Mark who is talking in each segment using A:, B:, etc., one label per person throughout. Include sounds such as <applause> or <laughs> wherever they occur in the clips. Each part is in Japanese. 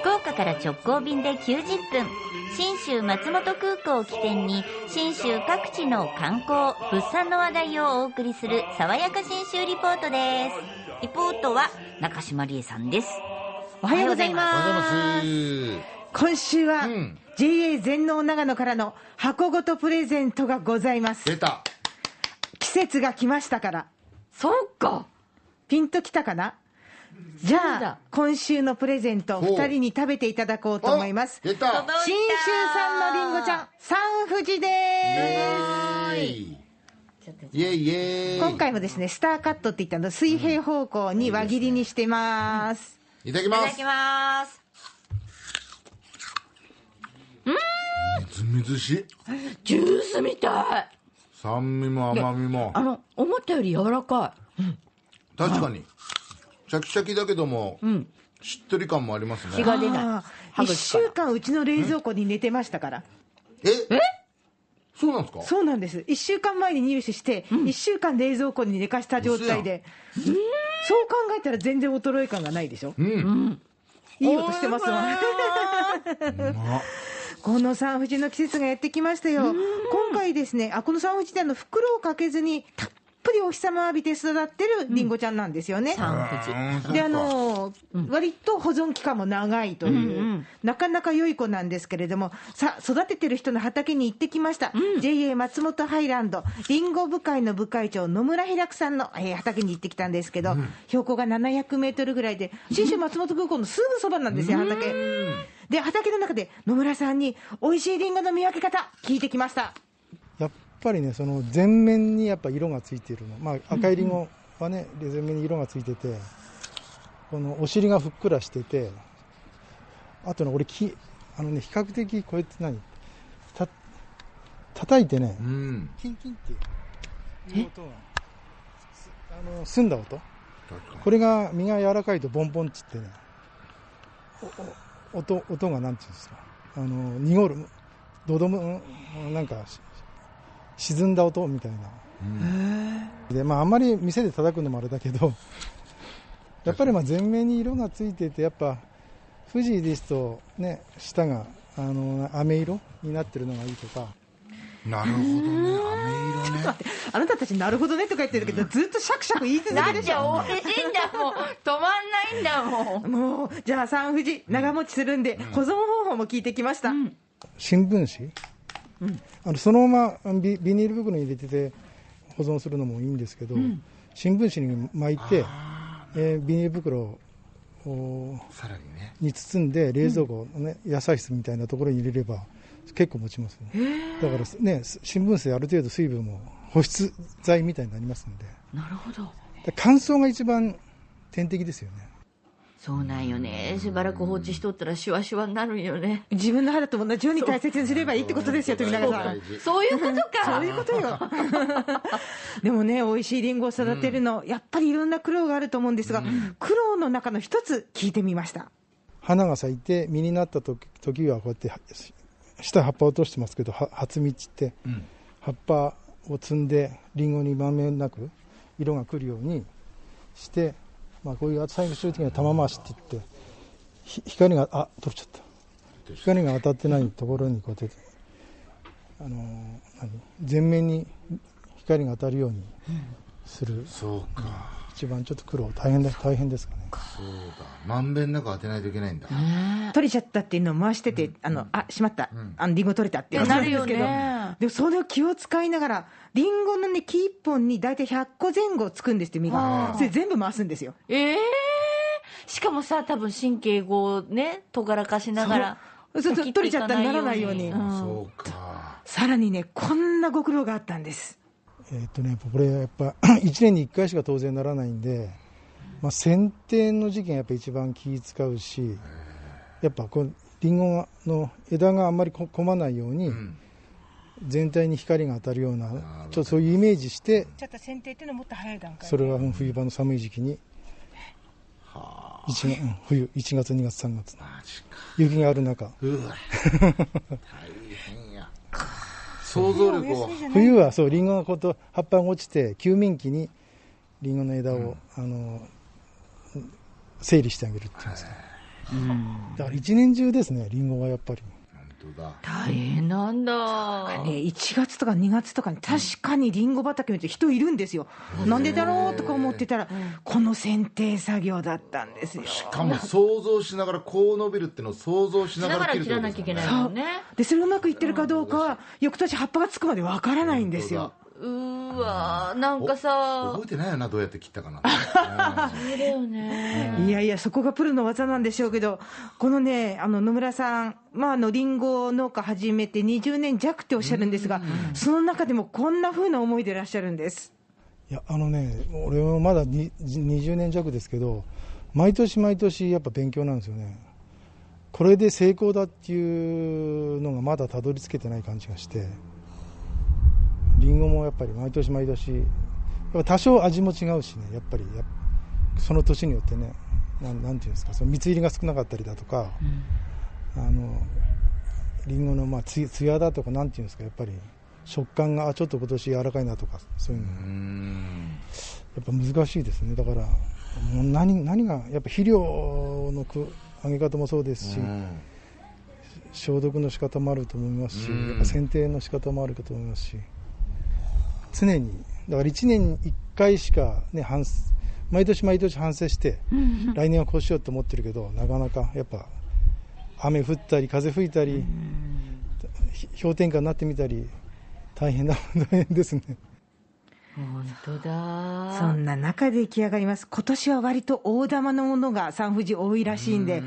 A: 福岡から直行便で90分信州松本空港を起点に信州各地の観光物産の話題をお送りする爽やか信州リポートですリポートは中島理恵さんです
B: おはようございます。
C: おはようございます。
B: 今週は、
C: うん
B: JA 全農長野からの箱ごとプレゼントがございます。
C: 出た。
B: 季節が来ましたから。
A: そうか
B: ピンときたかな？じゃあ今週のプレゼント、二人に食べていただこうと思います。
C: 出た。
A: 届い
B: 信州産のりんごちゃん、三富士で
C: イエ
B: ー
C: ーイ。イエイイエーイ。
B: す。今回もですね、スターカットって言ったの、水平方向に輪切りにしてます。
C: いただきます
A: いただき。ます
C: みずみずしい。
A: ジュースみたい
C: 酸味も甘みも
A: あ。の思ったより柔らか
C: 確かに。シャキシャキだけども、しっとり感もありますね。
A: 血が出ない
B: 一週間うちの冷蔵庫に寝てましたから。
C: え？そうなんですか？
B: そうなんです。一週間前に入手して、一週間冷蔵庫に寝かした状態で。そう考えたら全然衰え感がないでしょ？
C: うん。
B: いい音してますわ。<laughs> この三富士の季節がやってきましたよ。今回ですね、あ、この三富士ってあの袋をかけずに、たっぷりお日様浴びて育ってるりんごちゃんなんですよね。
C: うん
B: で、あのー割と保存期間も長いという、なかなか良い子なんですけれども、さあ、育ててる人の畑に行ってきました。JA 松本ハイランド、りんご部会の部会長、野村平久さんの、えー畑に行ってきたんですけど、標高が700メートルぐらいで、信州松本空港のすぐそばなんですよ、畑。で、畑の中で野村さんに、美味しいりんごの見分け方、聞いてきました。
D: やっぱりね、その全面にやっぱ色がついているの、まあ、赤いりんごはね、全面に色がついてて、このお尻がふっくらしてて、あとね、俺き、あのね、比較的こうやって何、た叩いてね
C: う、ん。
D: キンキンっていう。音が、すあの澄んだ音。これが身が柔らかいとボンボンって言ってね、おお音音がなんていうんですか、あの濁る、どどむ、なんかし沈んだ音みたいな。でまあ、あんまり店で叩くのもあれだけど、やっぱりまあ全面に色がついてて、やっぱ富士ですと、ね、下があの飴色になってるのがいいとか、
C: なるほどね。飴色ね。
B: あなたたちなるほどねとか言ってるけど、ずっとシャクシャク言い続
A: だって美
B: けでしょ。
A: 味しいんだもん止まんないんだもん
B: もう、じゃあ三富士、長持ちするんで、保存方法も聞いてきました。
D: 新聞紙、あのそのままビビニール袋に入れてて保存するのもいいんですけど、新聞紙に巻いて、えービニール袋を
C: さらにね。
D: に包んで冷蔵庫、ね野菜室みたいなところに入れれば結構持ちますね。だからね新聞紙である程度水分も保湿剤みたいになりますんで。
A: なるほど。
D: で乾燥が一番天敵ですよね
A: そうなんよねしばらく放置しとったらシュワシュワになるんよね
B: 自分の肌と同じように大切にすればいいってことですよ、富永さん。
A: そういうことか
B: そういうことよ。<laughs> でもね、美味しいリンゴを育てるの、やっぱりいろんな苦労があると思うんですが、苦労の中の一つ聞いてみました。
D: 花が咲いて実になった時時はこうやっては下葉っぱを落としてますけどは初実って
C: うん。
D: 葉っぱを摘んでリンゴにまんべんなく色が来るようにして、まあ、こういう最終的には玉回しって言って光があ取れちゃった。光が当たってないところにこうやって、あの何？全面に光が当たるようにする、
C: そうか。
D: 一番ちょっと苦労大変だ大変ですかね
C: そうだ。まんべんなく当てないといけないんだ。
B: 取れちゃったっていうのを回してて、あの、あ、しまった。あの、リンゴ取れたっていうのがあるんですけど、
A: なるよね
B: でもそれを気を使いながら、リンゴのね、木一本に大体100個前後つくんですって、実が。それ全部回すんですよ。
A: ええしかもさ多分神経をねとがらかしながら
B: そう取れちゃったらならないように
A: ん
C: そうか。
B: さらにね、こんなご苦労があったんです。
D: えーっとね、これやっぱ1年に1回しか当然ならないんで、まあ、剪定の時期がやっぱ一番気使うし、やっぱこうリンゴの枝があんまりこ混まないように、
C: うん。
D: 全体に光が当たるような、ちょっとそういうイメージして、
B: ちょっと剪定っていうのはもっと早い段階
D: それはうん冬場の寒い時期に、冬、1月、2月、3月の。雪がある中、
C: うわ。大変や。想像力を。
D: 冬はそう、リンゴがこと葉っぱが落ちて、休眠期にリンゴの枝を、あの整理してあげるっていうんですか。だから一年中ですね、リンゴはやっぱり。
C: 本当だ。
A: 大変なんだ。
B: ね、1月とか2月とかに確かにりんご畑見ると人いるんですよ、なんでだろうとか思ってたら、この剪定作業だったんですよ。
C: しかも想像しながらこう伸びるっていうのを想像しなが
A: ら
C: ら切るってこと
A: 切らなきゃいけないもんね。
B: でそれうまくいってるかどうかは、翌年葉っぱがつくまでわからないんですよ。
A: うーわーなんかさ
C: 覚えてないよなどうやって切ったかな <laughs>
A: そうだよね。
B: いやいや、そこがプロの技なんでしょうけど、このね、あの野村さん、まあ、あのリンゴ農家始めて20年弱っておっしゃるんですが、その中でもこんな風な思いでいらっしゃるんです。
D: いや、あのね、俺はまだに20年弱ですけど、毎年毎年やっぱ勉強なんですよね。これで成功だっていうのがまだたどり着けてない感じがして、リンゴもやっぱり毎年毎年、多少味も違うしね、やっぱりその年によってね、なんなんていうんですか、その蜜入りが少なかったりだとか、あのリンゴのまあつつやだとか、なんていうんですか、やっぱり食感があちょっと今年柔らかいなとか、そういうの。
C: うん。
D: やっぱ難しいですね、だから、もう何何が、やっぱ肥料のく上げ方もそうですし、
C: うん。
D: 消毒の仕方もあると思いますし、
C: うん。
D: やっぱ剪定の仕方もあるかと思いますし、常に、だから1年に1回しか、ね、反省毎年毎年反省して、来年はこうしようと思ってるけど、なかなかやっぱ、雨降ったり、風吹いたり、ひ氷点下になってみたり、大変な、大変ですね。
A: 本当だ。
B: そんな中で出来上がります。今年は割と大玉のものが三富士多いらしいんで、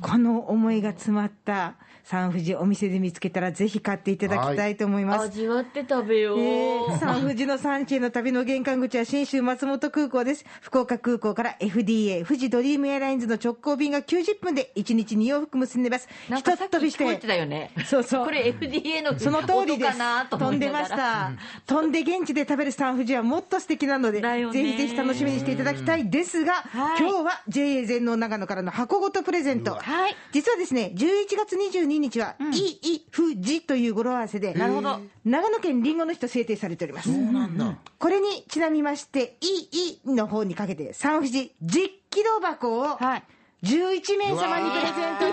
B: この思いが詰まった三富士お店で見つけたらぜひ買っていただきたいと思います。
A: 味わって食べよう。
B: えー、三富士の産地への旅の玄関口は新州松本空港です。福岡空港から FDA、富士ドリームエアラインズの直行便が90分で1日2往復結んでます。
A: なんかさっき聞こえて
B: て。
A: たよね。
B: そうそう
A: これ FDA の
B: その通りです飛んでました。飛んで現地で食べる三富士はもっと素敵なので、ぜひぜひ楽しみにしていただきたいですが、
A: はい
B: 今日は JA 全農長野からの箱ごとプレゼント。
A: はい。
B: 実はですね、11月22日は、いい富士という語呂合わせで、
C: なるほど
B: 長野県りんごの日と制定されております。
C: そうなんだ
B: これにちなみまして、いいの方にかけて、三富士10キロ箱を
A: はい。
B: 11名様にプレゼントで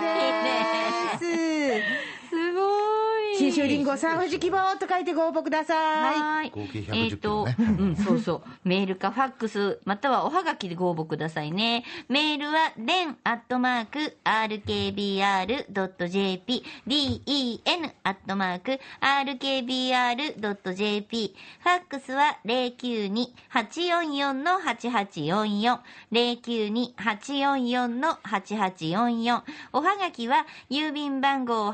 B: す。<laughs> 新州りんご三富士希望と書いてご応募ください。
A: はい。
C: 合計110
A: えっと、うん、そうそう。メールかファックス、またはおはがきでご応募くださいね。メールは、den アットマーク、rkbr.jp、den アットマーク、rkbr.jp。ファックスは、092-844-8844、092-844-8844。おはがきは、郵便番号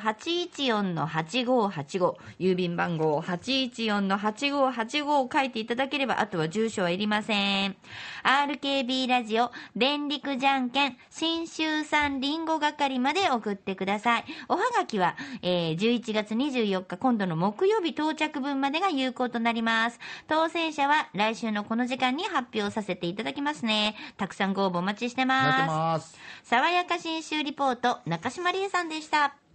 A: 814-8585、郵便番号814-8585を書いていただければ、あとは住所はいりません。RKB ラジオ、電力じゃんけん、新州産りんご係まで送ってください。おはがきは、えー11月24日、今度の木曜日到着分までが有効となります。当選者は来週のこの時間に発表させていただきますね。たくさんご応募お待ちして。
C: ます
A: 爽やか新州リポート、中島理恵さんでした。